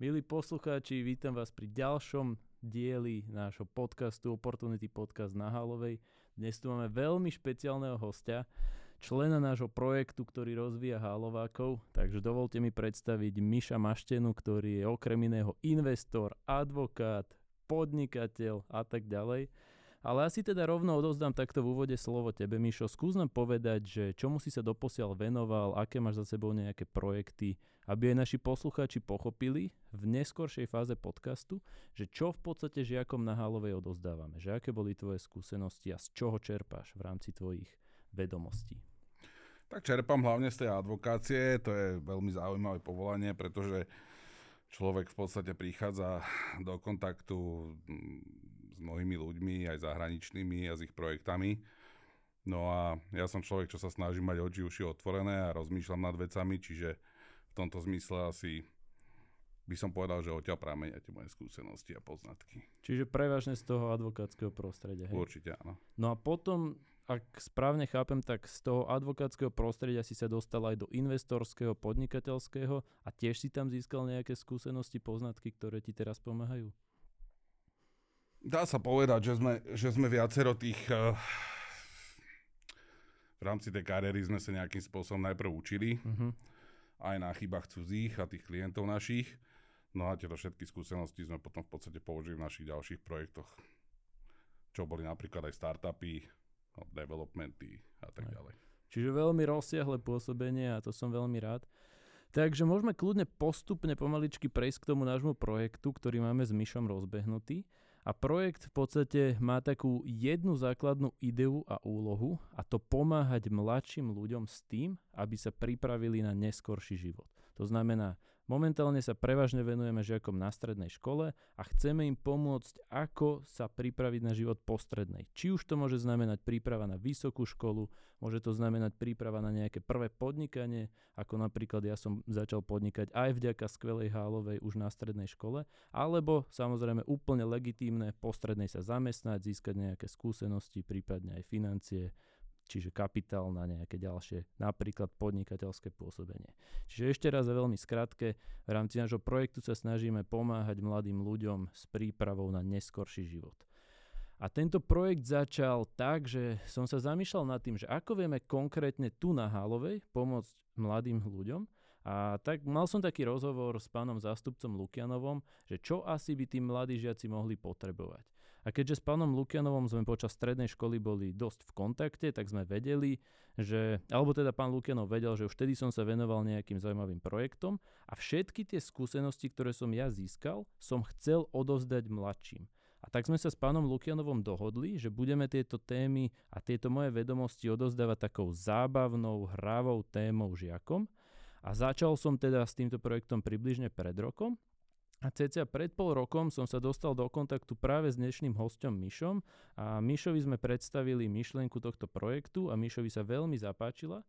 Milí poslucháči, vítam vás pri ďalšom dieli nášho podcastu Opportunity Podcast na Halovej. Dnes tu máme veľmi špeciálneho hostia, člena nášho projektu, ktorý rozvíja Halovákov. Takže dovolte mi predstaviť Miša Maštenu, ktorý je okrem iného investor, advokát, podnikateľ a tak ďalej. Ale asi teda rovno odozdám takto v úvode slovo tebe, Mišo. Skús nám povedať, že čomu si sa doposiaľ venoval, aké máš za sebou nejaké projekty, aby aj naši poslucháči pochopili v neskoršej fáze podcastu, že čo v podstate žiakom na Hálovej odozdávame, že aké boli tvoje skúsenosti a z čoho čerpáš v rámci tvojich vedomostí. Tak čerpám hlavne z tej advokácie, to je veľmi zaujímavé povolanie, pretože človek v podstate prichádza do kontaktu mnohými ľuďmi, aj zahraničnými a s ich projektami. No a ja som človek, čo sa snaží mať oči uši otvorené a rozmýšľam nad vecami, čiže v tomto zmysle asi by som povedal, že odtiaľ pramenia tie moje skúsenosti a poznatky. Čiže prevažne z toho advokátskeho prostredia. Hej? Určite áno. No a potom ak správne chápem, tak z toho advokátskeho prostredia si sa dostal aj do investorského, podnikateľského a tiež si tam získal nejaké skúsenosti, poznatky, ktoré ti teraz pomáhajú? Dá sa povedať, že sme, že sme viacero tých... Uh, v rámci tej kariéry sme sa nejakým spôsobom najprv učili, uh-huh. aj na chybách cudzích a tých klientov našich. No a tieto všetky skúsenosti sme potom v podstate použili v našich ďalších projektoch, čo boli napríklad aj startupy, No, developmenty a tak ďalej. Čiže veľmi rozsiahle pôsobenie a to som veľmi rád. Takže môžeme kľudne postupne pomaličky prejsť k tomu nášmu projektu, ktorý máme s Myšom rozbehnutý. A projekt v podstate má takú jednu základnú ideu a úlohu a to pomáhať mladším ľuďom s tým, aby sa pripravili na neskorší život. To znamená, momentálne sa prevažne venujeme žiakom na strednej škole a chceme im pomôcť, ako sa pripraviť na život po strednej. Či už to môže znamenať príprava na vysokú školu, môže to znamenať príprava na nejaké prvé podnikanie, ako napríklad ja som začal podnikať aj vďaka skvelej hálovej už na strednej škole, alebo samozrejme úplne legitímne po strednej sa zamestnať, získať nejaké skúsenosti, prípadne aj financie, čiže kapitál na nejaké ďalšie, napríklad podnikateľské pôsobenie. Čiže ešte raz a veľmi skratke, v rámci nášho projektu sa snažíme pomáhať mladým ľuďom s prípravou na neskorší život. A tento projekt začal tak, že som sa zamýšľal nad tým, že ako vieme konkrétne tu na Hálovej pomôcť mladým ľuďom. A tak mal som taký rozhovor s pánom zástupcom Lukianovom, že čo asi by tí mladí žiaci mohli potrebovať. A keďže s pánom Lukianovom sme počas strednej školy boli dosť v kontakte, tak sme vedeli, že, alebo teda pán Lukianov vedel, že už vtedy som sa venoval nejakým zaujímavým projektom a všetky tie skúsenosti, ktoré som ja získal, som chcel odovzdať mladším. A tak sme sa s pánom Lukianovom dohodli, že budeme tieto témy a tieto moje vedomosti odozdávať takou zábavnou, hravou témou žiakom. A začal som teda s týmto projektom približne pred rokom. A cca pred pol rokom som sa dostal do kontaktu práve s dnešným hostom Mišom a Mišovi sme predstavili myšlienku tohto projektu a Mišovi sa veľmi zapáčila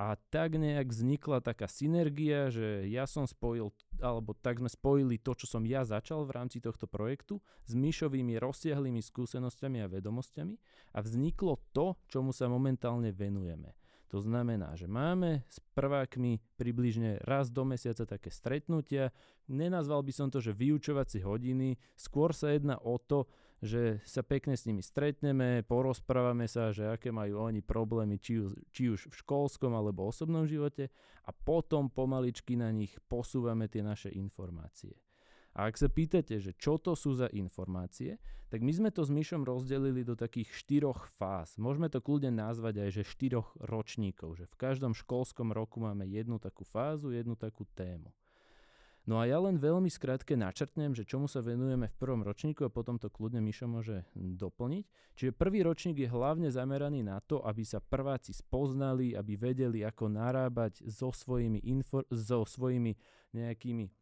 a tak nejak vznikla taká synergia, že ja som spojil, alebo tak sme spojili to, čo som ja začal v rámci tohto projektu s Myšovými rozsiahlými skúsenosťami a vedomosťami a vzniklo to, čomu sa momentálne venujeme. To znamená, že máme s prvákmi približne raz do mesiaca také stretnutia. Nenazval by som to, že vyučovacie hodiny, skôr sa jedná o to, že sa pekne s nimi stretneme, porozprávame sa, že aké majú oni problémy, či už, či už v školskom alebo osobnom živote a potom pomaličky na nich posúvame tie naše informácie. A ak sa pýtate, že čo to sú za informácie, tak my sme to s Myšom rozdelili do takých štyroch fáz. Môžeme to kľudne nazvať aj, že štyroch ročníkov, že v každom školskom roku máme jednu takú fázu, jednu takú tému. No a ja len veľmi skrátke načrtnem, že čomu sa venujeme v prvom ročníku a potom to kľudne Mišo môže doplniť. Čiže prvý ročník je hlavne zameraný na to, aby sa prváci spoznali, aby vedeli, ako narábať so svojimi, info- so svojimi nejakými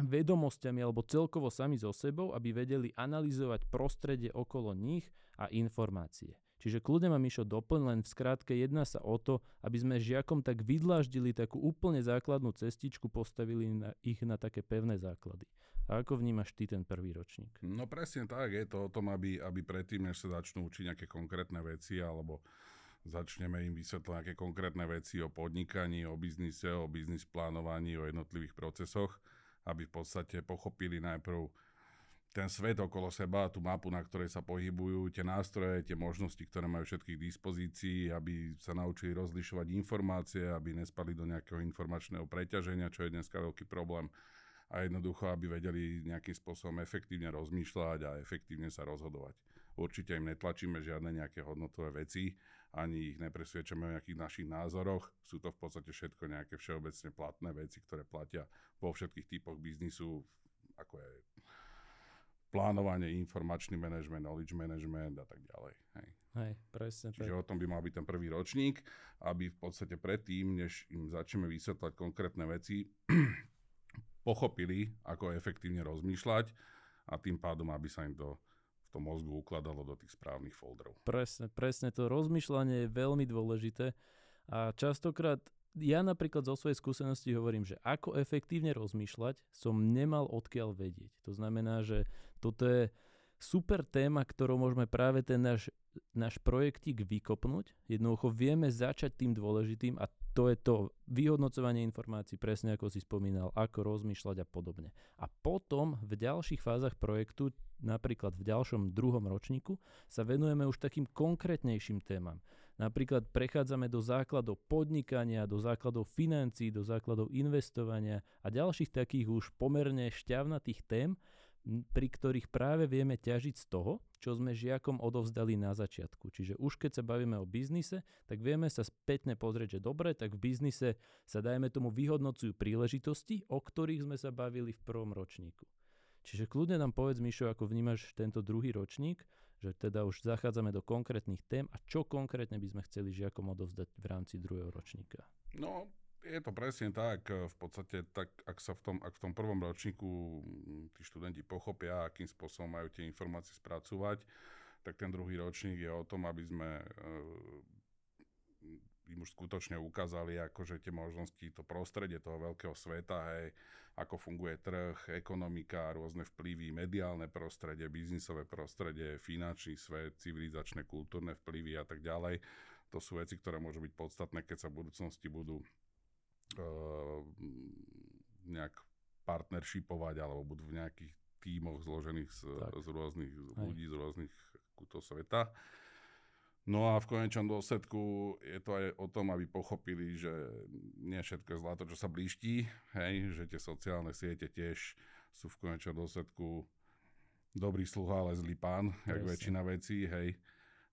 vedomosťami alebo celkovo sami so sebou, aby vedeli analyzovať prostredie okolo nich a informácie. Čiže kľudne ma Mišo doplň, len v skrátke jedná sa o to, aby sme žiakom tak vydláždili takú úplne základnú cestičku, postavili na, ich na také pevné základy. A ako vnímaš ty ten prvý ročník? No presne tak, je to o tom, aby, aby predtým, než sa začnú učiť nejaké konkrétne veci alebo začneme im vysvetľovať nejaké konkrétne veci o podnikaní, o biznise, o biznis plánovaní, o jednotlivých procesoch, aby v podstate pochopili najprv ten svet okolo seba, tú mapu, na ktorej sa pohybujú, tie nástroje, tie možnosti, ktoré majú všetkých dispozícií, aby sa naučili rozlišovať informácie, aby nespali do nejakého informačného preťaženia, čo je dneska veľký problém a jednoducho, aby vedeli nejakým spôsobom efektívne rozmýšľať a efektívne sa rozhodovať. Určite im netlačíme žiadne nejaké hodnotové veci, ani ich nepresviečame o nejakých našich názoroch. Sú to v podstate všetko nejaké všeobecne platné veci, ktoré platia vo všetkých typoch biznisu, ako je plánovanie, informačný management, knowledge management a tak ďalej. Hej. Hej, presne Čiže tak. o tom by mal byť ten prvý ročník, aby v podstate predtým, než im začneme vysvetľať konkrétne veci, pochopili, ako efektívne rozmýšľať a tým pádom, aby sa im to tom mozgu ukladalo do tých správnych folderov. Presne, presne to rozmýšľanie je veľmi dôležité a častokrát ja napríklad zo svojej skúsenosti hovorím, že ako efektívne rozmýšľať som nemal odkiaľ vedieť. To znamená, že toto je super téma, ktorou môžeme práve ten náš, náš projektík vykopnúť. Jednoducho vieme začať tým dôležitým a to je to vyhodnocovanie informácií, presne ako si spomínal, ako rozmýšľať a podobne. A potom v ďalších fázach projektu, napríklad v ďalšom druhom ročníku, sa venujeme už takým konkrétnejším témam. Napríklad prechádzame do základov podnikania, do základov financií, do základov investovania a ďalších takých už pomerne šťavnatých tém, pri ktorých práve vieme ťažiť z toho, čo sme žiakom odovzdali na začiatku. Čiže už keď sa bavíme o biznise, tak vieme sa spätne pozrieť, že dobre, tak v biznise sa dajme tomu vyhodnocujú príležitosti, o ktorých sme sa bavili v prvom ročníku. Čiže kľudne nám povedz, Mišo, ako vnímaš tento druhý ročník že teda už zachádzame do konkrétnych tém a čo konkrétne by sme chceli žiakom odovzdať v rámci druhého ročníka? No, je to presne tak. V podstate, tak, ak sa v tom, ak v tom prvom ročníku mm, tí študenti pochopia, akým spôsobom majú tie informácie spracovať, tak ten druhý ročník je o tom, aby sme im už skutočne ukázali akože tie možnosti, to prostredie toho veľkého sveta, hej, ako funguje trh, ekonomika, rôzne vplyvy, mediálne prostredie, biznisové prostredie, finančný svet, civilizačné, kultúrne vplyvy a tak ďalej. To sú veci, ktoré môžu byť podstatné, keď sa v budúcnosti budú nejak partnershipovať alebo budú v nejakých tímoch zložených z, z rôznych ľudí, z rôznych kútov sveta. No a v konečnom dôsledku je to aj o tom, aby pochopili, že nie všetko je zlato, čo sa blíští, hej, že tie sociálne siete tiež sú v konečnom dôsledku dobrý sluha, ale zlý pán, Presne. jak väčšina vecí, hej.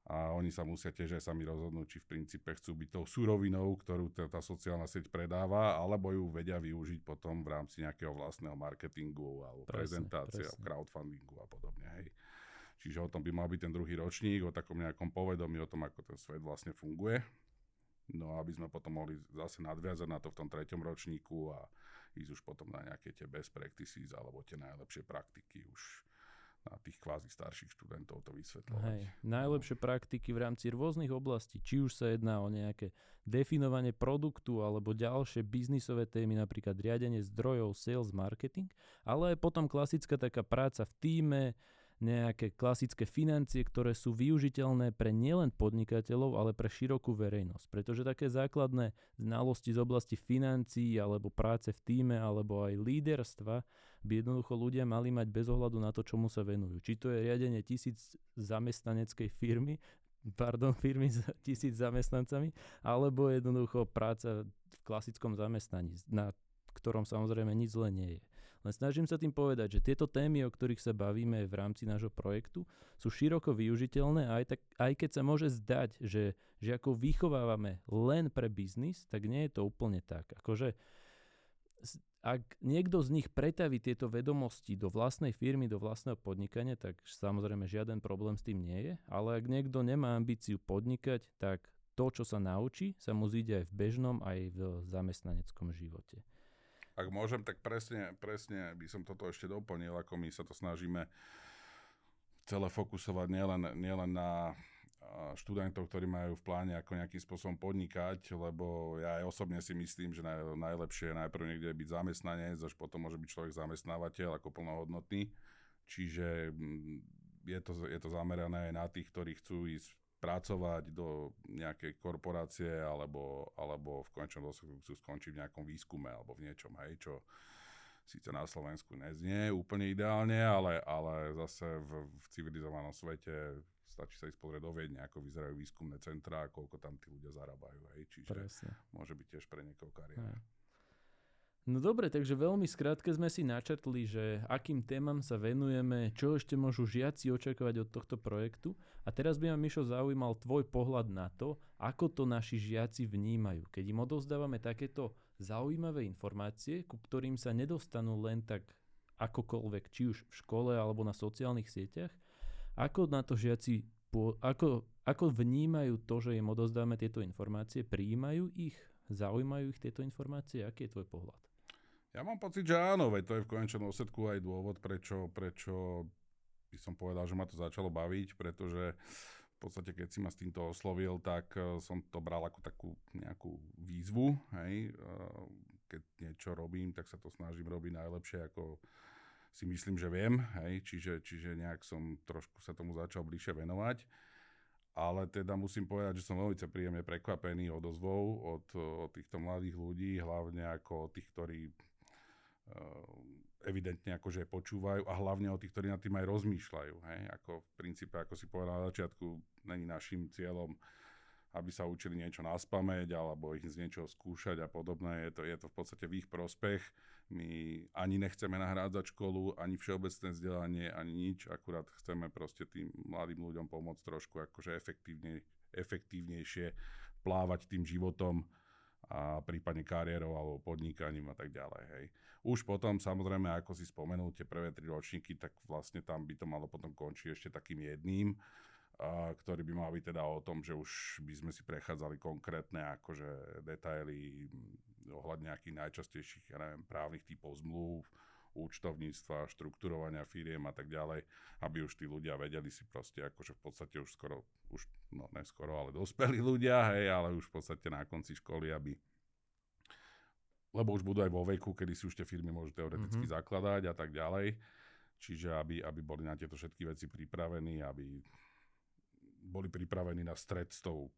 A oni sa musia tiež aj sami rozhodnúť, či v princípe chcú byť tou surovinou, ktorú tá, tá sociálna sieť predáva, alebo ju vedia využiť potom v rámci nejakého vlastného marketingu alebo presne, prezentácie, presne. crowdfundingu a podobne, hej. Čiže o tom by mal byť ten druhý ročník, o takom nejakom povedomí, o tom, ako ten svet vlastne funguje. No aby sme potom mohli zase nadviazať na to v tom treťom ročníku a ísť už potom na nejaké tie best practices alebo tie najlepšie praktiky už na tých kvázi starších študentov to vysvetľovať. Hej, najlepšie praktiky v rámci rôznych oblastí, či už sa jedná o nejaké definovanie produktu alebo ďalšie biznisové témy, napríklad riadenie zdrojov, sales, marketing, ale aj potom klasická taká práca v týme, nejaké klasické financie, ktoré sú využiteľné pre nielen podnikateľov, ale pre širokú verejnosť. Pretože také základné znalosti z oblasti financií alebo práce v týme alebo aj líderstva by jednoducho ľudia mali mať bez ohľadu na to, čomu sa venujú. Či to je riadenie tisíc zamestnaneckej firmy, pardon, firmy s tisíc zamestnancami, alebo jednoducho práca v klasickom zamestnaní, na ktorom samozrejme nič zle nie je. Len snažím sa tým povedať, že tieto témy, o ktorých sa bavíme v rámci nášho projektu, sú široko využiteľné a aj, tak, aj keď sa môže zdať, že ako vychovávame len pre biznis, tak nie je to úplne tak. Akože ak niekto z nich pretaví tieto vedomosti do vlastnej firmy, do vlastného podnikania, tak samozrejme žiaden problém s tým nie je. Ale ak niekto nemá ambíciu podnikať, tak to, čo sa naučí, sa mu zíde aj v bežnom, aj v zamestnaneckom živote. Ak môžem, tak presne, presne by som toto ešte doplnil, ako my sa to snažíme celé fokusovať nielen, nielen na študentov, ktorí majú v pláne ako nejakým spôsobom podnikať, lebo ja aj osobne si myslím, že naj, najlepšie je najprv niekde byť zamestnanec, až potom môže byť človek zamestnávateľ ako plnohodnotný. Čiže mm, je to, je to zamerané aj na tých, ktorí chcú ísť pracovať do nejakej korporácie alebo, alebo v konečnom dôsledku chcú skončiť v nejakom výskume alebo v niečom, hej, čo síce na Slovensku neznie úplne ideálne, ale, ale zase v, v civilizovanom svete stačí sa ísť pozrieť do Viedne, ako vyzerajú výskumné centrá koľko tam tí ľudia zarábajú. Hej. Čiže Presne. môže byť tiež pre niekoho kariéra. No dobre, takže veľmi skrátke sme si načrtli, že akým témam sa venujeme, čo ešte môžu žiaci očakávať od tohto projektu. A teraz by ma, Mišo, zaujímal tvoj pohľad na to, ako to naši žiaci vnímajú. Keď im odovzdávame takéto zaujímavé informácie, ku ktorým sa nedostanú len tak akokoľvek, či už v škole alebo na sociálnych sieťach, ako na to žiaci, ako, ako vnímajú to, že im odozdáme tieto informácie, prijímajú ich, zaujímajú ich tieto informácie, aký je tvoj pohľad? Ja mám pocit, že áno, veď to je v konečnom dôsledku aj dôvod, prečo, prečo by som povedal, že ma to začalo baviť, pretože v podstate keď si ma s týmto oslovil, tak eh, som to bral ako takú nejakú výzvu, hej. Eh, keď niečo robím, tak sa to snažím robiť najlepšie, ako si myslím, že viem, hej. Čiže, čiže nejak som trošku sa tomu začal bližšie venovať. Ale teda musím povedať, že som veľmi príjemne prekvapený odozvou od, od týchto mladých ľudí, hlavne ako tých, ktorí evidentne akože počúvajú a hlavne o tých, ktorí nad tým aj rozmýšľajú. Hej? Ako v princípe, ako si povedal na začiatku, není našim cieľom, aby sa učili niečo na spameť alebo ich z niečoho skúšať a podobné. Je to, je to v podstate v ich prospech. My ani nechceme nahrádzať školu, ani všeobecné vzdelanie, ani nič. Akurát chceme proste tým mladým ľuďom pomôcť trošku akože efektívne, efektívnejšie plávať tým životom a prípadne kariérou alebo podnikaním a tak ďalej. Hej. Už potom, samozrejme, ako si spomenul, tie prvé tri ročníky, tak vlastne tam by to malo potom končiť ešte takým jedným, a, ktorý by mal byť teda o tom, že už by sme si prechádzali konkrétne akože detaily ohľadne nejakých najčastejších, ja neviem, právnych typov zmluv, účtovníctva, štrukturovania firiem a tak ďalej, aby už tí ľudia vedeli si proste akože v podstate už skoro, už no neskoro, ale dospelí ľudia, hej, ale už v podstate na konci školy, aby lebo už budú aj vo veku, kedy si už tie firmy môžu teoreticky mm-hmm. zakladať a tak ďalej. Čiže aby, aby boli na tieto všetky veci pripravení, aby boli pripravení na stred s tou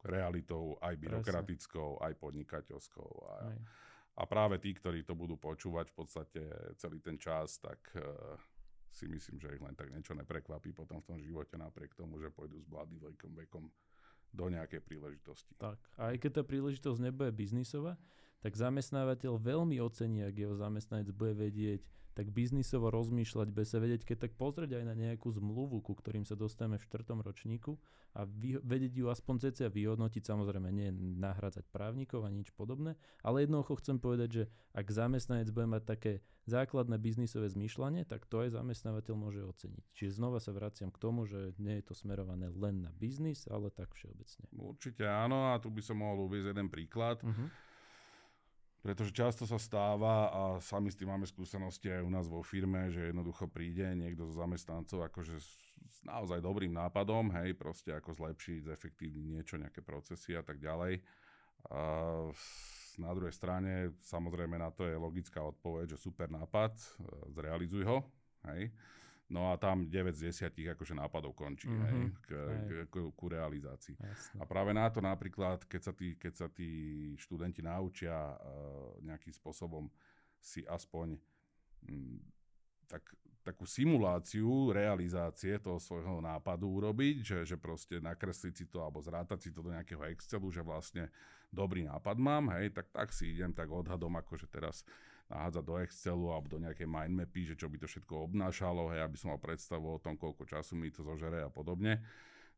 realitou aj byrokratickou, aj podnikateľskou. A, a práve tí, ktorí to budú počúvať v podstate celý ten čas, tak uh, si myslím, že ich len tak niečo neprekvapí potom v tom živote napriek tomu, že pôjdu s mladým vekom, vekom do nejakej príležitosti. Tak, aj keď tá príležitosť nebude biznisová, tak zamestnávateľ veľmi ocení, ak jeho zamestnanec bude vedieť tak biznisovo rozmýšľať, bez sa vedieť, keď tak pozrieť aj na nejakú zmluvu, ku ktorým sa dostaneme v štvrtom ročníku a vy, vedieť ju aspoň cecia vyhodnotiť, samozrejme nie nahradzať právnikov a nič podobné, ale jednoducho chcem povedať, že ak zamestnanec bude mať také základné biznisové zmýšľanie, tak to aj zamestnávateľ môže oceniť. Čiže znova sa vraciam k tomu, že nie je to smerované len na biznis, ale tak všeobecne. Určite áno a tu by som mohol uvieť jeden príklad. Uh-huh pretože často sa stáva a sami s tým máme skúsenosti aj u nás vo firme, že jednoducho príde niekto z zamestnancov akože s naozaj dobrým nápadom, hej, proste ako zlepšiť, zefektívniť niečo, nejaké procesy a tak ďalej. A na druhej strane samozrejme na to je logická odpoveď, že super nápad, e, zrealizuj ho, hej. No a tam 9 z 10 akože nápadov končí mm-hmm. hej, k, k, k, ku realizácii. Jasne. A práve na to napríklad, keď sa tí, keď sa tí študenti naučia uh, nejakým spôsobom si aspoň m, tak, takú simuláciu realizácie toho svojho nápadu urobiť, že, že proste nakresliť si to alebo zrátať si to do nejakého Excelu, že vlastne dobrý nápad mám, hej, tak tak si idem tak odhadom, akože teraz nahádzať do Excelu alebo do nejakej mindmapy, že čo by to všetko obnášalo, hej, aby som mal predstavu o tom, koľko času mi to zožere a podobne,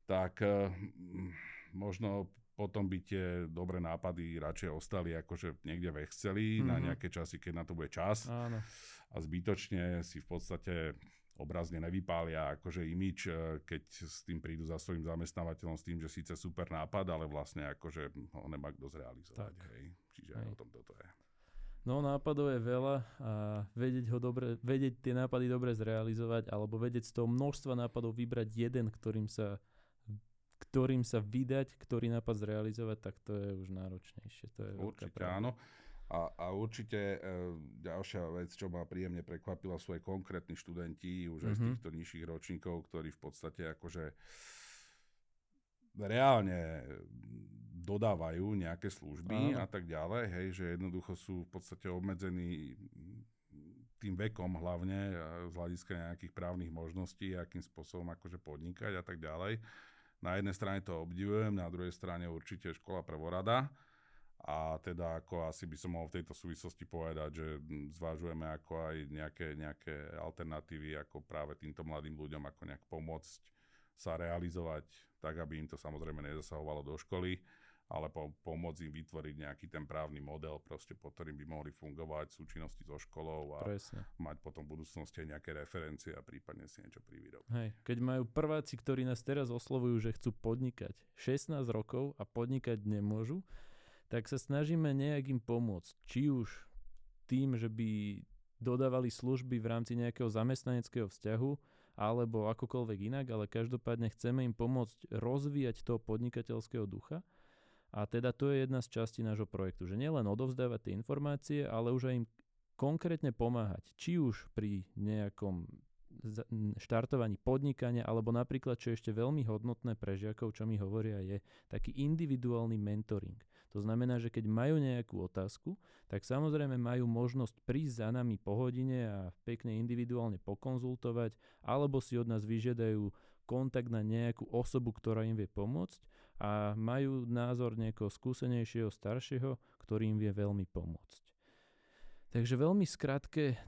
tak e, možno potom by tie dobré nápady radšej ostali akože niekde v Exceli mm-hmm. na mhm. nejaké časy, keď na to bude čas. Áno. A zbytočne si v podstate obrazne nevypália akože imič, e, keď s tým prídu za svojim zamestnávateľom s tým, že síce super nápad, ale vlastne akože ho nemá kto zrealizovať. Hej. Čiže hej. o tom toto je. No nápadov je veľa a vedieť, ho dobre, vedieť tie nápady dobre zrealizovať alebo vedieť z toho množstva nápadov vybrať jeden, ktorým sa, ktorým sa vydať, ktorý nápad zrealizovať, tak to je už náročnejšie. To je určite áno. A, a určite e, ďalšia vec, čo ma príjemne prekvapila, sú aj konkrétni študenti už mm-hmm. aj z mhm. týchto nižších ročníkov, ktorí v podstate akože reálne dodávajú nejaké služby a tak ďalej, hej, že jednoducho sú v podstate obmedzení tým vekom hlavne, z hľadiska nejakých právnych možností, akým spôsobom akože podnikať a tak ďalej. Na jednej strane to obdivujem, na druhej strane určite škola prvorada. A teda ako asi by som mohol v tejto súvislosti povedať, že zvažujeme ako aj nejaké, nejaké alternatívy, ako práve týmto mladým ľuďom, ako nejak pomôcť sa realizovať tak, aby im to samozrejme nezasahovalo do školy ale po, pomôcť im vytvoriť nejaký ten právny model, proste pod ktorým by mohli fungovať v súčinnosti so školou a Presne. mať potom v budúcnosti aj nejaké referencie a prípadne si niečo privyrobiť. Hej, keď majú prváci, ktorí nás teraz oslovujú, že chcú podnikať 16 rokov a podnikať nemôžu, tak sa snažíme nejak im pomôcť. Či už tým, že by dodávali služby v rámci nejakého zamestnaneckého vzťahu, alebo akokoľvek inak, ale každopádne chceme im pomôcť rozvíjať toho podnikateľského ducha a teda to je jedna z častí nášho projektu, že nielen odovzdávať tie informácie, ale už aj im konkrétne pomáhať. Či už pri nejakom štartovaní podnikania, alebo napríklad, čo je ešte veľmi hodnotné pre žiakov, čo mi hovoria, je taký individuálny mentoring. To znamená, že keď majú nejakú otázku, tak samozrejme majú možnosť prísť za nami po hodine a pekne individuálne pokonzultovať, alebo si od nás vyžiadajú kontakt na nejakú osobu, ktorá im vie pomôcť a majú názor niekoho skúsenejšieho, staršieho, ktorý im vie veľmi pomôcť. Takže veľmi skratke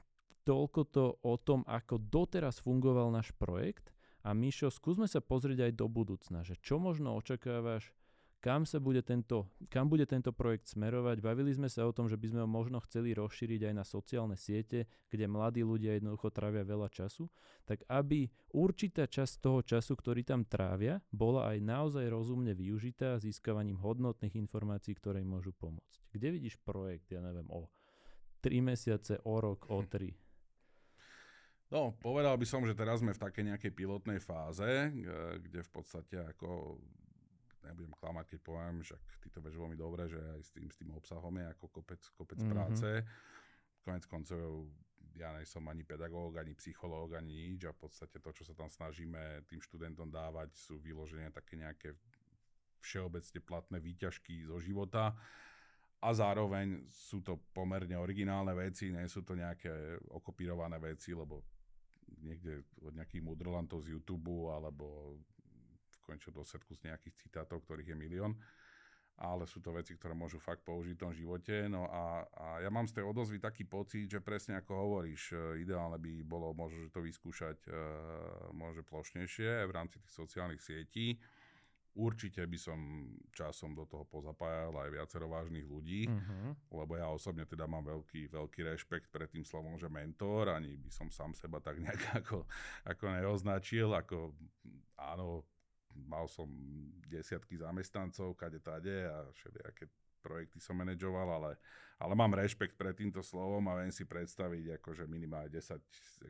toľko to o tom, ako doteraz fungoval náš projekt a Mišo, skúsme sa pozrieť aj do budúcna, že čo možno očakávaš kam sa bude tento, kam bude tento projekt smerovať. Bavili sme sa o tom, že by sme ho možno chceli rozšíriť aj na sociálne siete, kde mladí ľudia jednoducho trávia veľa času, tak aby určitá časť toho času, ktorý tam trávia, bola aj naozaj rozumne využitá získavaním hodnotných informácií, ktoré im môžu pomôcť. Kde vidíš projekt, ja neviem, o 3 mesiace, o rok, o 3? No, povedal by som, že teraz sme v takej nejakej pilotnej fáze, kde v podstate ako nebudem klamať, keď poviem, že ty to vieš veľmi dobre, že aj s tým, s tým obsahom je ako kopec, kopec mm-hmm. práce. Konec koncov ja nie som ani pedagóg, ani psychológ, ani nič a v podstate to, čo sa tam snažíme tým študentom dávať, sú vyloženia také nejaké všeobecne platné výťažky zo života a zároveň sú to pomerne originálne veci, nie sú to nejaké okopírované veci, lebo niekde od nejakých mudrlantov z YouTube alebo konečnom dôsledku z nejakých citátov, ktorých je milión ale sú to veci, ktoré môžu fakt použiť v tom živote. No a, a ja mám z tej odozvy taký pocit, že presne ako hovoríš, e, ideálne by bolo možno, že to vyskúšať uh, možno plošnejšie v rámci tých sociálnych sietí. Určite by som časom do toho pozapájal aj viacero vážnych ľudí, uh-huh. lebo ja osobne teda mám veľký, veľký rešpekt pred tým slovom, že mentor, ani by som sám seba tak nejak ako, ako neoznačil, ako áno, mal som desiatky zamestnancov, kade tade a všelijaké projekty som manažoval, ale, ale mám rešpekt pred týmto slovom a viem si predstaviť akože minimálne 10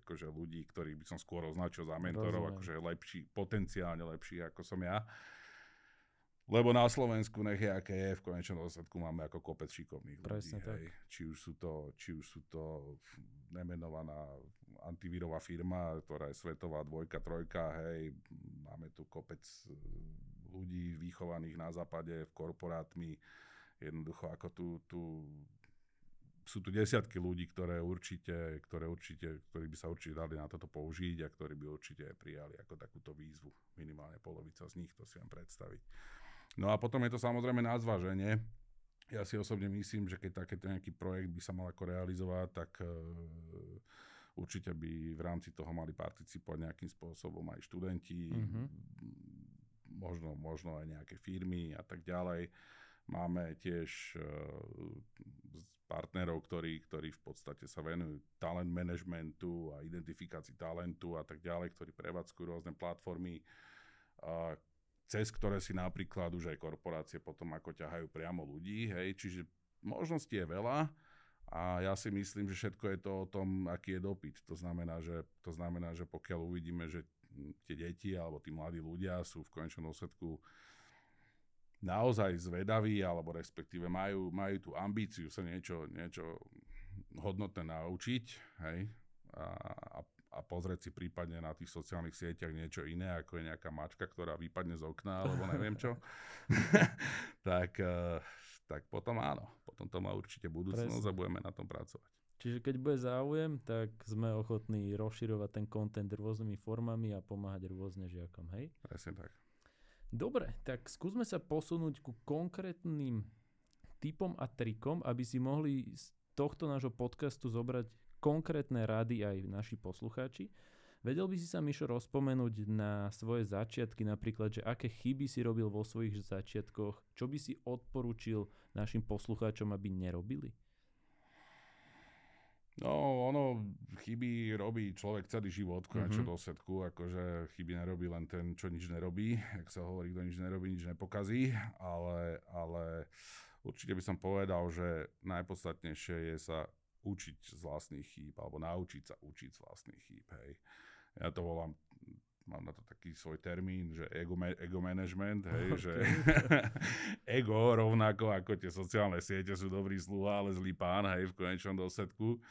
akože ľudí, ktorých by som skôr označil za mentorov, Rozumiem. akože lepší, potenciálne lepší ako som ja. Lebo na Slovensku nech je aké je, v konečnom dôsledku máme ako kopec šikovných Presne ľudí. Tak. Hej. Či, už sú to, či už sú to nemenovaná antivírová firma, ktorá je svetová dvojka, trojka, hej, máme tu kopec e, ľudí vychovaných na západe v korporátmi, jednoducho ako tu, tu sú tu desiatky ľudí, ktoré určite, ktoré určite, ktorí by sa určite dali na toto použiť a ktorí by určite prijali ako takúto výzvu. Minimálne polovica z nich, to si vám predstaviť. No a potom je to samozrejme na zváženie. Ja si osobne myslím, že keď takéto nejaký projekt by sa mal ako realizovať, tak e, určite by v rámci toho mali participovať nejakým spôsobom aj študenti, mm-hmm. možno, možno aj nejaké firmy a tak ďalej. Máme tiež e, partnerov, ktorí, ktorí v podstate sa venujú talent managementu a identifikácii talentu a tak ďalej, ktorí prevádzkujú rôzne platformy, cez ktoré si napríklad už aj korporácie potom ako ťahajú priamo ľudí, hej, čiže možností je veľa a ja si myslím, že všetko je to o tom, aký je dopyt. To znamená, že, to znamená, že pokiaľ uvidíme, že tie deti alebo tí mladí ľudia sú v konečnom dôsledku naozaj zvedaví, alebo respektíve majú, majú tú ambíciu sa niečo, niečo hodnotné naučiť, hej, a, a a pozrieť si prípadne na tých sociálnych sieťach niečo iné, ako je nejaká mačka, ktorá vypadne z okna, alebo neviem čo, tak, eh, tak potom áno. Potom to má určite budúcnosť Presne. a budeme na tom pracovať. Čiže keď bude záujem, tak sme ochotní rozširovať ten content rôznymi formami a pomáhať rôzne žiakom, hej? Presne tak. Dobre, tak skúsme sa posunúť ku konkrétnym typom a trikom, aby si mohli z tohto nášho podcastu zobrať konkrétne rady aj naši poslucháči. Vedel by si sa, Mišo, rozpomenúť na svoje začiatky, napríklad, že aké chyby si robil vo svojich začiatkoch, čo by si odporučil našim poslucháčom, aby nerobili? No, ono, chyby robí človek celý život, v konečnom mm-hmm. dôsledku, akože chyby nerobí len ten, čo nič nerobí, ak sa hovorí, kto nič nerobí, nič nepokazí, ale, ale určite by som povedal, že najpodstatnejšie je sa učiť z vlastných chýb, alebo naučiť sa učiť z vlastných chýb, hej. Ja to volám mám na to taký svoj termín, že ego, ego management, hej, okay. že ego rovnako ako tie sociálne siete sú dobrý sluha, ale zlý pán, hej, v konečnom dôsledku.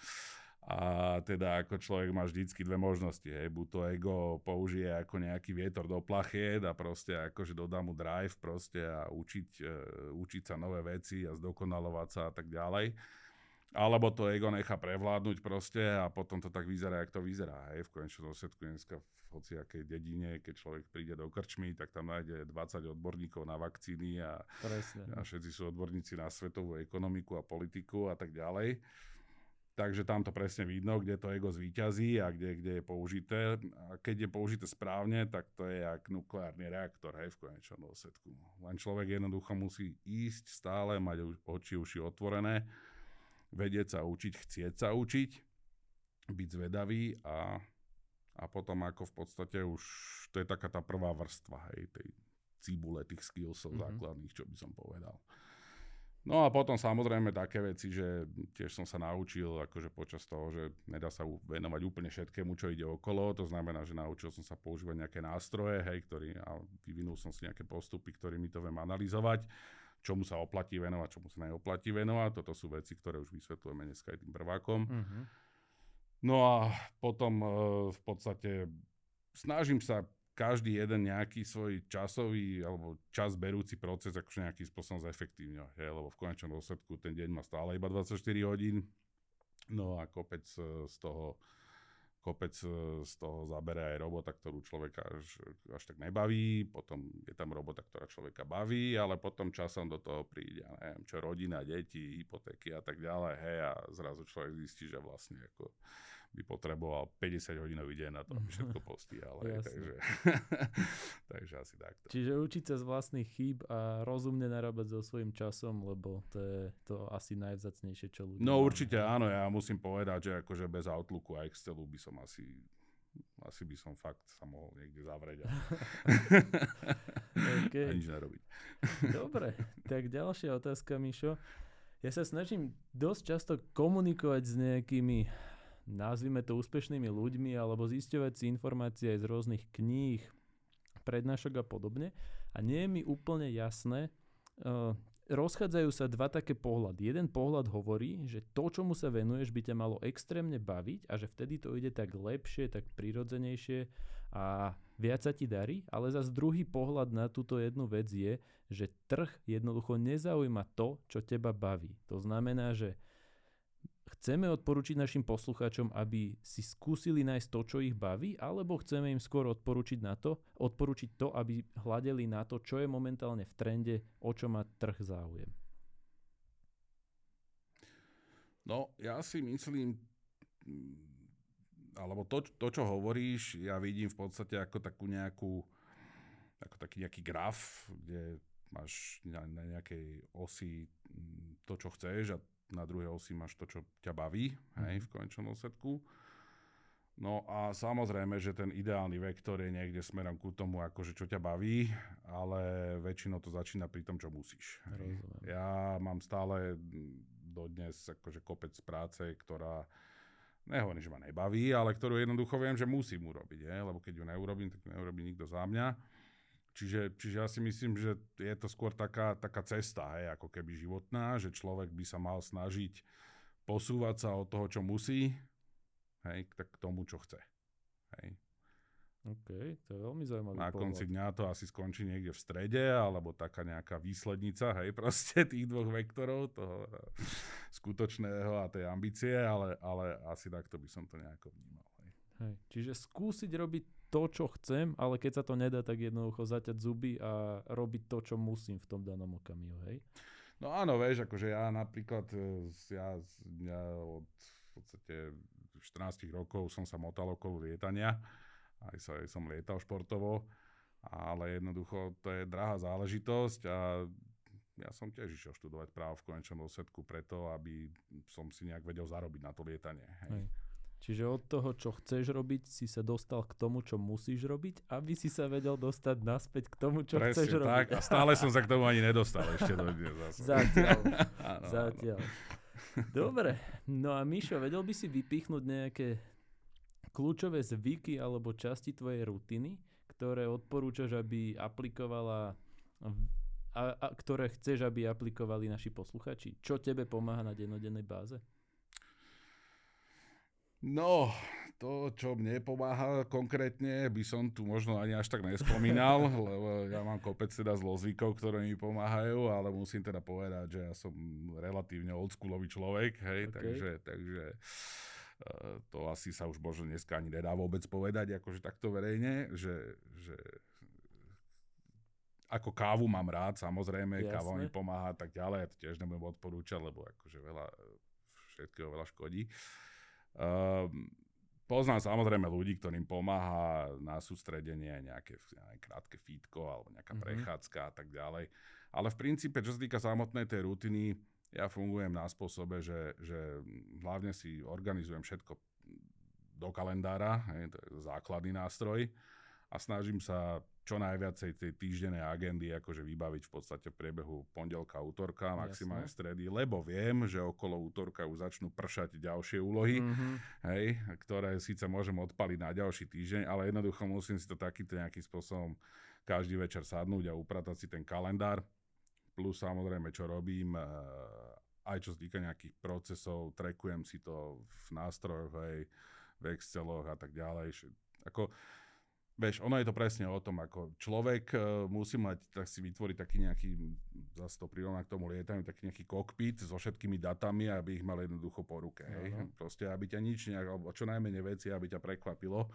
A teda ako človek má vždycky dve možnosti, hej, buď to ego použije ako nejaký vietor do plachiet a proste akože dodá mu drive proste a učiť, uh, učiť sa nové veci a zdokonalovať sa a tak ďalej alebo to ego nechá prevládnuť proste a potom to tak vyzerá, jak to vyzerá. Hej. V konečnom dôsledku dneska v hociakej dedine, keď človek príde do krčmy, tak tam nájde 20 odborníkov na vakcíny a, a všetci sú odborníci na svetovú ekonomiku a politiku a tak ďalej. Takže tam to presne vidno, kde to ego zvíťazí a kde, kde je použité. A keď je použité správne, tak to je jak nukleárny reaktor hej, v konečnom dôsledku. Len človek jednoducho musí ísť stále, mať oči uši otvorené vedieť sa učiť, chcieť sa učiť, byť zvedavý a, a potom ako v podstate už to je taká tá prvá vrstva hej, tej cibule tých skillsov mm-hmm. základných, čo by som povedal. No a potom samozrejme také veci, že tiež som sa naučil akože počas toho, že nedá sa venovať úplne všetkému, čo ide okolo. To znamená, že naučil som sa používať nejaké nástroje, hej, ktorý, a vyvinul som si nejaké postupy, ktorými to viem analyzovať čomu sa oplatí venovať, čomu sa neoplatí venovať. Toto sú veci, ktoré už vysvetľujeme dneska aj tým prvákom. Mm-hmm. No a potom e, v podstate snažím sa každý jeden nejaký svoj časový alebo čas berúci proces akože nejakým spôsobom zefektívňovať. Lebo v konečnom dôsledku ten deň má stále iba 24 hodín. No a kopec e, z toho kopec e, z toho zabere aj robota, ktorú človeka až, až tak nebaví, potom je tam robota, ktorá človeka baví, ale potom časom do toho príde, neviem, čo rodina, deti, hypotéky a tak ďalej, hej, a zrazu človek zistí, že vlastne ako by potreboval 50 hodinový deň na to, aby všetko postíhal. takže, takže asi takto. Čiže učiť sa z vlastných chýb a rozumne narábať so svojím časom, lebo to je to asi najvzacnejšie, čo ľudia... No určite áno, ja musím povedať, že akože bez Outlooku a Excelu by som asi asi by som fakt sa mohol niekde zavrieť a, okay. a nič nerobiť. Dobre, tak ďalšia otázka, Mišo. Ja sa snažím dosť často komunikovať s nejakými nazvime to úspešnými ľuďmi alebo zisťovať si informácie aj z rôznych kníh, prednášok a podobne. A nie je mi úplne jasné, uh, rozchádzajú sa dva také pohľady. Jeden pohľad hovorí, že to, čomu sa venuješ, by ťa malo extrémne baviť a že vtedy to ide tak lepšie, tak prirodzenejšie a viac sa ti darí, ale zase druhý pohľad na túto jednu vec je, že trh jednoducho nezaujíma to, čo teba baví. To znamená, že Chceme odporučiť našim poslucháčom, aby si skúsili nájsť to, čo ich baví, alebo chceme im skôr odporučiť na to, odporučiť to, aby hľadeli na to, čo je momentálne v trende, o čo má trh záujem? No, ja si myslím, alebo to, to, čo hovoríš, ja vidím v podstate ako takú nejakú, ako taký nejaký graf, kde máš na, na nejakej osi to, čo chceš a na druhej osi máš to, čo ťa baví, hej, mhm. v konečnom dôsledku. No a samozrejme, že ten ideálny vektor je niekde smerom ku tomu, akože čo ťa baví, ale väčšinou to začína pri tom, čo musíš. Hej. Ja mám stále dodnes akože kopec práce, ktorá nehovorím, že ma nebaví, ale ktorú jednoducho viem, že musím urobiť, hej, lebo keď ju neurobím, tak neurobí nikto za mňa. Čiže, čiže ja si myslím, že je to skôr taká, taká cesta, hej, ako keby životná, že človek by sa mal snažiť posúvať sa od toho, čo musí, hej, k tomu, čo chce. Hej. OK, to je veľmi zaujímavý Na pohľad. konci dňa to asi skončí niekde v strede, alebo taká nejaká výslednica, hej, proste tých dvoch vektorov, toho skutočného a tej ambície, ale, ale asi takto by som to nejako vnímal. Hej. Hej. Čiže skúsiť robiť to, čo chcem, ale keď sa to nedá, tak jednoducho zaťať zuby a robiť to, čo musím v tom danom okamihu, hej? No áno, vieš, akože ja napríklad, eh, ja, ja od v podstate 14 rokov som sa motal okolo lietania, aj, sa, aj som lietal športovo, ale jednoducho to je drahá záležitosť a ja som tiež išiel študovať právo v konečnom dôsledku preto, aby som si nejak vedel zarobiť na to lietanie. Hej. Hej. Čiže od toho, čo chceš robiť, si sa dostal k tomu, čo musíš robiť, aby si sa vedel dostať naspäť k tomu, čo Presne chceš tak, robiť. a stále som sa k tomu ani nedostal ešte do zase. Zatiaľ. Áno, áno. Zatiaľ. Dobre, no a Mišo, vedel by si vypichnúť nejaké kľúčové zvyky alebo časti tvojej rutiny, ktoré odporúčaš, aby aplikovala a, a ktoré chceš, aby aplikovali naši posluchači? Čo tebe pomáha na dennodennej báze? No, to, čo mne pomáha konkrétne, by som tu možno ani až tak nespomínal, lebo ja mám kopec teda zlozvykov, ktoré mi pomáhajú, ale musím teda povedať, že ja som relatívne oldschoolový človek, hej, OK. takže, takže eh, to asi sa už možno dneska ani nedá vôbec povedať, akože takto verejne, že, že ako kávu mám rád, samozrejme, Jasné. káva mi pomáha tak ďalej, ja to tiež nebudem odporúčať, lebo akože veľa, všetkého veľa škodí. Um, poznám samozrejme ľudí, ktorým pomáha na sústredenie nejaké ja neviem, krátke fítko alebo nejaká Mhm. prechádzka a tak ďalej. Ale v princípe, čo sa týka samotnej tej rutiny, ja fungujem na spôsobe, že, že hlavne si organizujem všetko do kalendára, hej, to je základný nástroj a snažím sa čo najviacej tej týždennej agendy akože vybaviť v podstate v priebehu pondelka, útorka, maximálne stredy, lebo viem, že okolo útorka už začnú pršať ďalšie úlohy, Mm-hmm. hej, ktoré síce môžem odpaliť na ďalší týždeň, ale jednoducho musím si to takýto nejakým spôsobom každý večer sadnúť a upratať si ten kalendár. Plus samozrejme, čo robím, eh, aj čo sa týka nejakých procesov, trekujem si to v nástrojoch, hej, v Exceloch a tak ďalej. Ako, vieš, ono je to presne o tom, ako človek eh, musí mať, tak si vytvoriť taký nejaký, zase to prirovná k tomu lietaniu, taký nejaký kokpit so všetkými datami, aby ich mal jednoducho po ruke. Hej. Proste, aby ťa nič nejak, alebo čo najmenej veci, aby ťa prekvapilo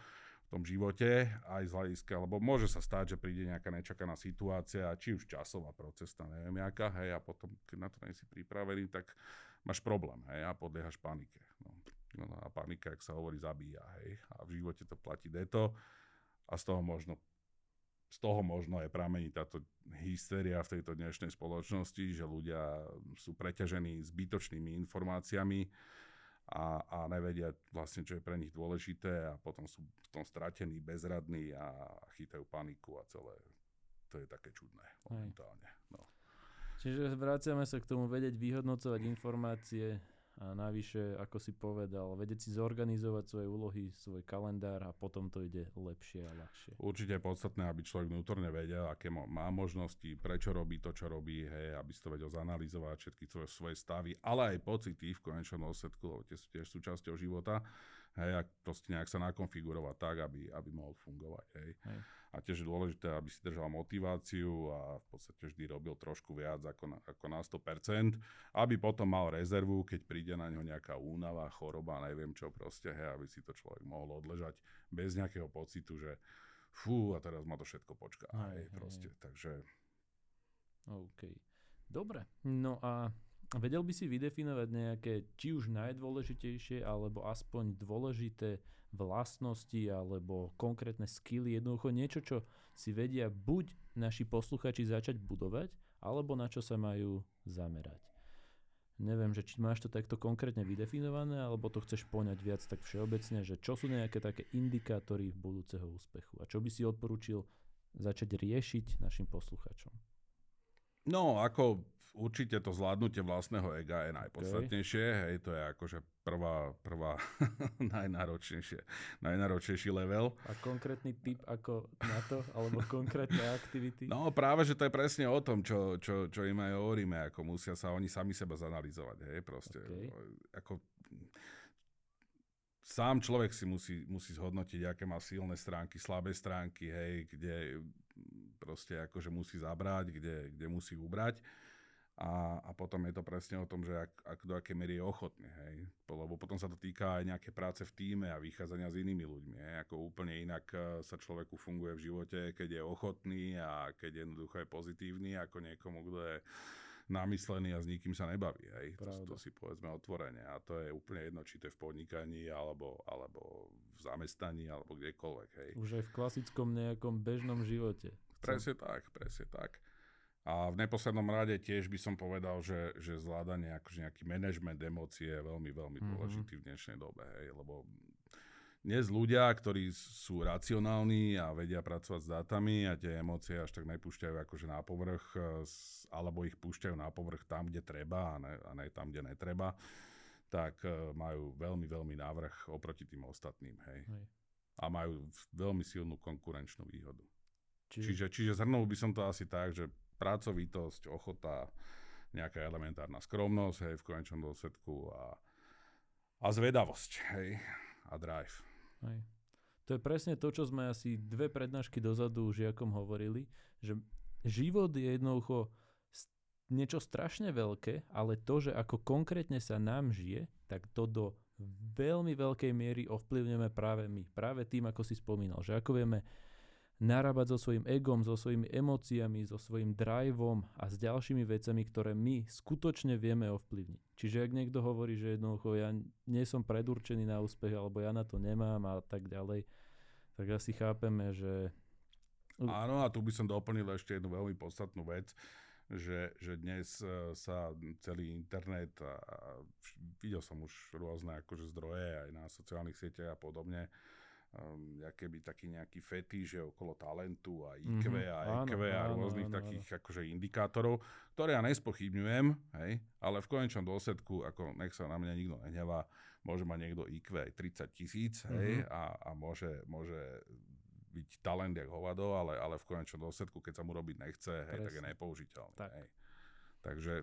v tom živote, aj z hľadiska, lebo môže sa stať, že príde nejaká nečakaná situácia, či už časová, procesná, neviem jaká, hej, a potom, keď na to nie si pripravený, tak máš problém, hej, a podliehaš panike. No. No, a panika, jak sa hovorí, zabíja, hej, a v živote to platí deto a z toho možno z toho možno je pramení táto hystéria v tejto dnešnej spoločnosti, že ľudia sú preťažení zbytočnými informáciami a, a nevedia vlastne, čo je pre nich dôležité a potom sú v tom stratení, bezradní a chytajú paniku a celé. To je také čudné momentálne. No. Čiže vraciame sa k tomu vedieť vyhodnocovať informácie a navyše, ako si povedal, vedieť si zorganizovať svoje úlohy, svoj kalendár a potom to ide lepšie a ľahšie. Určite je podstatné, aby človek vnútorne vedel, aké má- možnosti, prečo robí to, čo robí, hej, aby si to vedel zanalizovať, všetky svoje stavy, ale aj pocity v konečnom dôsledku, lebo tie sú tiež súčasťou života, hej, a proste nejak sa nakonfigurovať tak, aby, aby mohol fungovať, hej. Hej. A tiež je dôležité, aby si držal motiváciu a v podstate vždy robil trošku viac ako na, ako na 100%, aby potom mal rezervu, keď príde na ňo nejaká únava, choroba, neviem čo proste, hej, aby si to človek mohol odležať bez nejakého pocitu, že fú, a teraz ma to všetko počká. Hej, Hej, hej, proste, takže OK. Dobre. No a vedel by si vydefinovať nejaké, či už najdôležitejšie, alebo aspoň dôležité vlastnosti alebo konkrétne skily, jednoducho niečo, čo si vedia buď naši posluchači začať budovať, alebo na čo sa majú zamerať. Neviem, že či máš to takto konkrétne vydefinované, alebo to chceš poňať viac tak všeobecne, že čo sú nejaké také indikátory budúceho úspechu a čo by si odporučil začať riešiť našim posluchačom. No, ako určite to zvládnutie vlastného ega je najpodstatnejšie. Hej, to je akože prvá, prvá najnáročnejšie, najnáročnejší level. A konkrétny tip ako na to, alebo konkrétne aktivity? No práve, že to je presne o tom, čo, čo, čo im aj hovoríme, ako musia sa oni sami seba zanalizovať, hej, proste. OK. Ako, sám človek si musí, musí zhodnotiť, aké má silné stránky, slabé stránky, hej, kde proste akože musí zabrať, kde, kde musí ubrať. A, a potom je to presne o tom, že ak, ak do aké miery je ochotný, hej. Lebo potom sa to týka aj nejaké práce v týme a vychádzania s inými ľuďmi, hej. Ako úplne inak e, sa človeku funguje v živote, keď je ochotný a keď jednoducho je pozitívny, ako niekomu, kto je namyslený a s nikým sa nebaví, hej. To, to si povedzme otvorene. A to je úplne jedno, či to je v podnikaní, alebo, alebo v zamestnaní, alebo kdekoľvek, hej. Už aj v klasickom nejakom bežnom živote. Presne tak, presne tak. A v neposlednom rade tiež by som povedal, že, že zvládanie akože nejaký manažment emócie je veľmi, veľmi mm-hmm. dôležitý v dnešnej dobe. Hej, lebo dnes ľudia, ktorí sú racionálni a vedia pracovať s dátami a tie emócie až tak nepúšťajú akože na povrch, e, alebo ich púšťajú na povrch tam, kde treba a ne, a ne tam, kde netreba, tak e, majú veľmi, veľmi návrh oproti tým ostatným. Hej. hej. A majú veľmi silnú konkurenčnú výhodu. Čiže, čiže, čiže zhrnul by som to asi tak, že pracovitosť, ochota, nejaká elementárna skromnosť, hej, v konečnom dôsledku a, a zvedavosť, hej, a drive. Hej. To je presne to, čo sme asi dve prednášky dozadu žiakom hovorili, že život je jednoducho niečo strašne veľké, ale to, že ako konkrétne sa nám žije, tak to do veľmi veľkej miery ovplyvňujeme práve my. Práve tým, ako si spomínal, že ako vieme narábať so svojím egom, so svojimi emóciami, so svojím driveom a s ďalšími vecami, ktoré my skutočne vieme ovplyvniť. Čiže ak niekto hovorí, že jednoducho ja nie som predurčený na úspech, alebo ja na to nemám a tak ďalej, tak asi chápeme, že... Áno, a tu by som doplnil ešte jednu veľmi podstatnú vec, že, že dnes e, sa celý internet a, videl som už rôzne akože zdroje aj na sociálnych sieťach a podobne, um, by taký nejaký fetiš okolo talentu a IQ mm-hmm. a EQ áno, a rôznych áno, takých áno. akože indikátorov, ktoré ja nespochybňujem, hej, ale v konečnom dôsledku, ako nech sa na mňa nikto nehnevá, môže mať niekto IQ aj 30 tisíc, hej, mm-hmm. a, a môže, môže byť talent jak hovado, ale, ale v konečnom dôsledku, keď sa mu robiť nechce, hej, tak je nepoužiteľný. Tak. Hej. Takže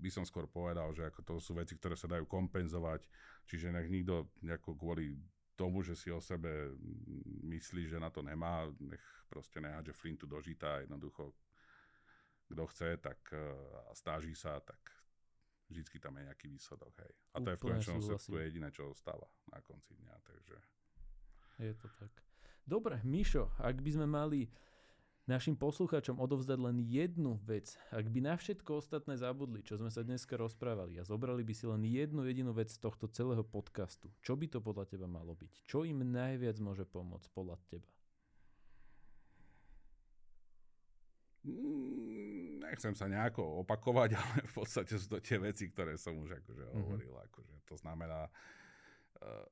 by som skôr povedal, že ako to sú veci, ktoré sa dajú kompenzovať, čiže nech nikto nejako kvôli tomu, že si o sebe myslí, že na to nemá, nech proste nehádže flintu do žita, jednoducho kto chce, tak uh, stáži sa, tak vždycky tam je nejaký výsledok, hej. A to Úplne je v konečnom dôsledku jediné, čo ostáva na konci dňa, takže... Je to tak. Dobre, Mišo, ak by sme mali našim poslucháčom odovzdať len jednu vec. Ak by na všetko ostatné zabudli, čo sme sa dneska rozprávali a zobrali by si len jednu jedinú vec z tohto celého podcastu, čo by to podľa teba malo byť? Čo im najviac môže pomôcť podľa teba? Mm, nechcem sa nejako opakovať, ale v podstate sú to tie veci, ktoré som už akože mm-hmm. hovoril. Akože to znamená, uh,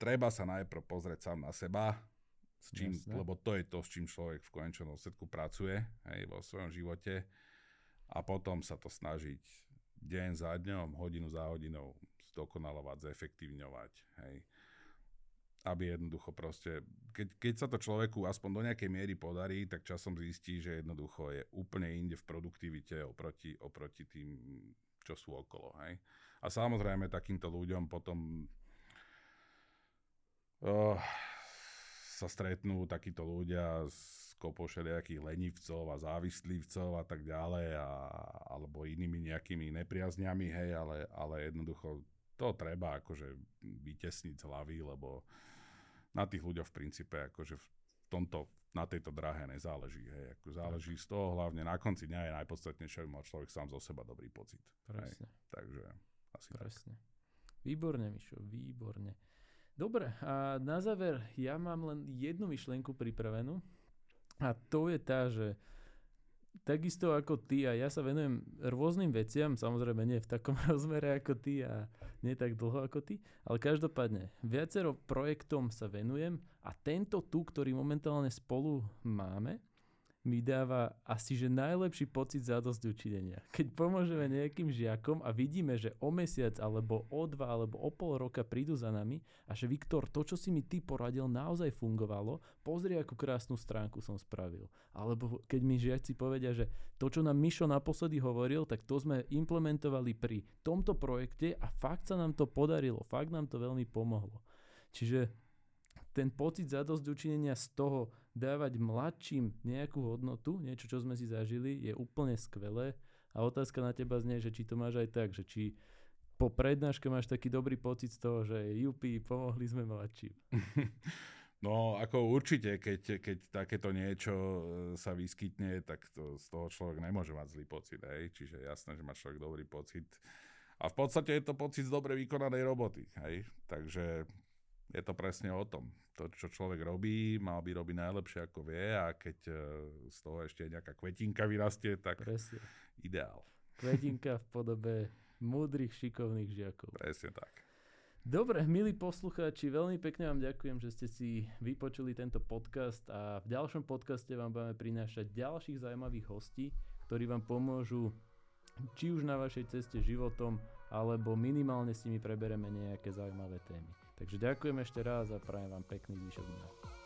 treba sa najprv pozrieť sám na seba, s čím, lebo to je to, s čím človek v konečnom dôsledku pracuje hej, vo svojom živote a potom sa to snažiť deň za dňom, hodinu za hodinou zdokonalovať, zefektívňovať. Hej. Aby jednoducho proste, keď, keď sa to človeku aspoň do nejakej miery podarí, tak časom zistí, že jednoducho je úplne inde v produktivite oproti, oproti tým, čo sú okolo. Hej. A samozrejme takýmto ľuďom potom uh, sa stretnú takíto ľudia s kopou všelijakých lenivcov a závislivcov a tak ďalej, a, alebo inými nejakými nepriazňami, hej, ale, ale jednoducho to treba akože vytesniť z hlavy, lebo na tých ľuďoch v princípe akože v tomto, na tejto drahe nezáleží. Hej. Ako záleží z toho, hlavne na konci dňa je najpodstatnejšie, aby mal človek sám zo seba dobrý pocit. Presne. Hej. Takže asi Presne. Tak. Výborne, Mišo, výborne. Dobre, a na záver ja mám len jednu myšlienku pripravenú. A to je tá, že takisto ako ty a ja sa venujem rôznym veciam, samozrejme nie v takom rozmere ako ty a nie tak dlho ako ty, ale každopádne viacero projektom sa venujem a tento tu, ktorý momentálne spolu máme, mi dáva asi že najlepší pocit zadosť učinenia. Keď pomôžeme nejakým žiakom a vidíme, že o mesiac alebo o dva alebo o pol roka prídu za nami a že Viktor, to, čo si mi ty poradil, naozaj fungovalo, pozri, akú krásnu stránku som spravil. Alebo keď mi žiaci povedia, že to, čo nám Mišo naposledy hovoril, tak to sme implementovali pri tomto projekte a fakt sa nám to podarilo, fakt nám to veľmi pomohlo. Čiže ten pocit zadosť učinenia z toho, dávať mladším nejakú hodnotu, niečo, čo sme si zažili, je úplne skvelé. A otázka na teba znie, že či to máš aj tak, že či po prednáške máš taký dobrý pocit z toho, že jupi, pomohli sme mladším. No, ako určite, keď, keď takéto niečo e, sa vyskytne, tak to, z toho človek nemôže mať zlý pocit, hej? Čiže jasné, že má človek dobrý pocit. A v podstate je to pocit z dobre vykonanej roboty, hej? Takže je to presne o tom. To, čo človek robí, mal by robiť najlepšie, ako vie a keď e, z toho ešte nejaká kvetinka vyrastie, tak presne. ideál. Kvetinka v podobe múdrych, šikovných žiakov. Presne tak. Dobre, milí poslucháči, veľmi pekne vám ďakujem, že ste si vypočuli tento podcast a v ďalšom podcaste vám budeme prinášať ďalších zaujímavých hostí, ktorí vám pomôžu či už na vašej ceste životom, alebo minimálne s nimi prebereme nejaké zaujímavé témy. Takže ďakujem ešte raz a prajem vám pekný zvyšok dňa.